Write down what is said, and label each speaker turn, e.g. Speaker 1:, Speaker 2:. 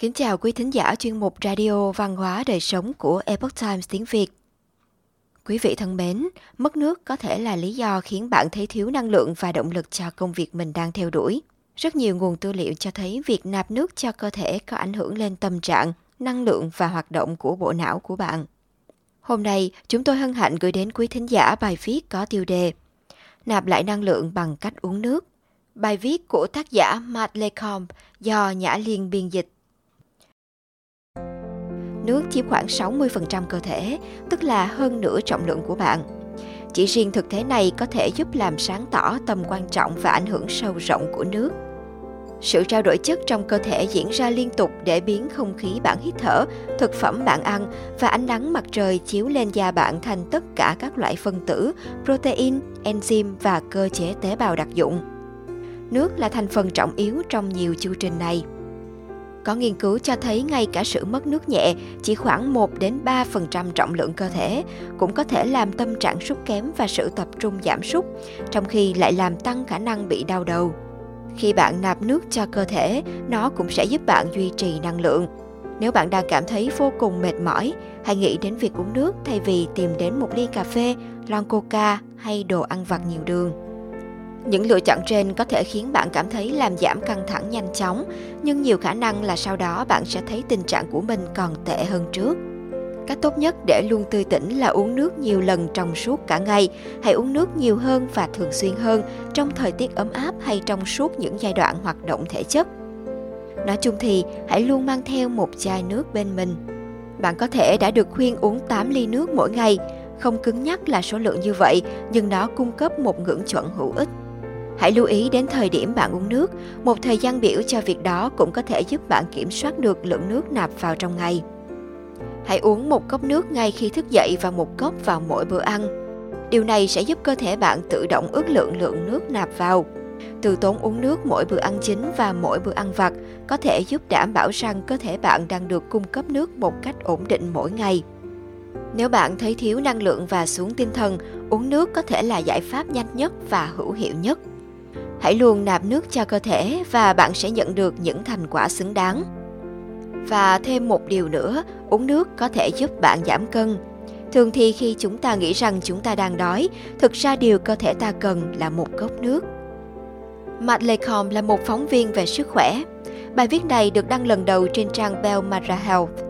Speaker 1: Kính chào quý thính giả chuyên mục Radio Văn hóa Đời Sống của Epoch Times tiếng Việt. Quý vị thân mến, mất nước có thể là lý do khiến bạn thấy thiếu năng lượng và động lực cho công việc mình đang theo đuổi. Rất nhiều nguồn tư liệu cho thấy việc nạp nước cho cơ thể có ảnh hưởng lên tâm trạng, năng lượng và hoạt động của bộ não của bạn. Hôm nay, chúng tôi hân hạnh gửi đến quý thính giả bài viết có tiêu đề Nạp lại năng lượng bằng cách uống nước. Bài viết của tác giả Matt Lecombe do Nhã Liên biên dịch. Nước chiếm khoảng 60% cơ thể, tức là hơn nửa trọng lượng của bạn. Chỉ riêng thực thế này có thể giúp làm sáng tỏ tầm quan trọng và ảnh hưởng sâu rộng của nước. Sự trao đổi chất trong cơ thể diễn ra liên tục để biến không khí bạn hít thở, thực phẩm bạn ăn và ánh nắng mặt trời chiếu lên da bạn thành tất cả các loại phân tử, protein, enzyme và cơ chế tế bào đặc dụng. Nước là thành phần trọng yếu trong nhiều chu trình này. Có nghiên cứu cho thấy ngay cả sự mất nước nhẹ, chỉ khoảng 1 đến 3% trọng lượng cơ thể cũng có thể làm tâm trạng sút kém và sự tập trung giảm sút, trong khi lại làm tăng khả năng bị đau đầu. Khi bạn nạp nước cho cơ thể, nó cũng sẽ giúp bạn duy trì năng lượng. Nếu bạn đang cảm thấy vô cùng mệt mỏi, hãy nghĩ đến việc uống nước thay vì tìm đến một ly cà phê, lon coca hay đồ ăn vặt nhiều đường. Những lựa chọn trên có thể khiến bạn cảm thấy làm giảm căng thẳng nhanh chóng, nhưng nhiều khả năng là sau đó bạn sẽ thấy tình trạng của mình còn tệ hơn trước. Cách tốt nhất để luôn tươi tỉnh là uống nước nhiều lần trong suốt cả ngày. Hãy uống nước nhiều hơn và thường xuyên hơn trong thời tiết ấm áp hay trong suốt những giai đoạn hoạt động thể chất. Nói chung thì hãy luôn mang theo một chai nước bên mình. Bạn có thể đã được khuyên uống 8 ly nước mỗi ngày. Không cứng nhắc là số lượng như vậy, nhưng nó cung cấp một ngưỡng chuẩn hữu ích. Hãy lưu ý đến thời điểm bạn uống nước, một thời gian biểu cho việc đó cũng có thể giúp bạn kiểm soát được lượng nước nạp vào trong ngày. Hãy uống một cốc nước ngay khi thức dậy và một cốc vào mỗi bữa ăn. Điều này sẽ giúp cơ thể bạn tự động ước lượng lượng nước nạp vào. Từ tốn uống nước mỗi bữa ăn chính và mỗi bữa ăn vặt có thể giúp đảm bảo rằng cơ thể bạn đang được cung cấp nước một cách ổn định mỗi ngày. Nếu bạn thấy thiếu năng lượng và xuống tinh thần, uống nước có thể là giải pháp nhanh nhất và hữu hiệu nhất. Hãy luôn nạp nước cho cơ thể và bạn sẽ nhận được những thành quả xứng đáng. Và thêm một điều nữa, uống nước có thể giúp bạn giảm cân. Thường thì khi chúng ta nghĩ rằng chúng ta đang đói, thực ra điều cơ thể ta cần là một cốc nước. Matt Lecombe là một phóng viên về sức khỏe. Bài viết này được đăng lần đầu trên trang Bell Mara Health.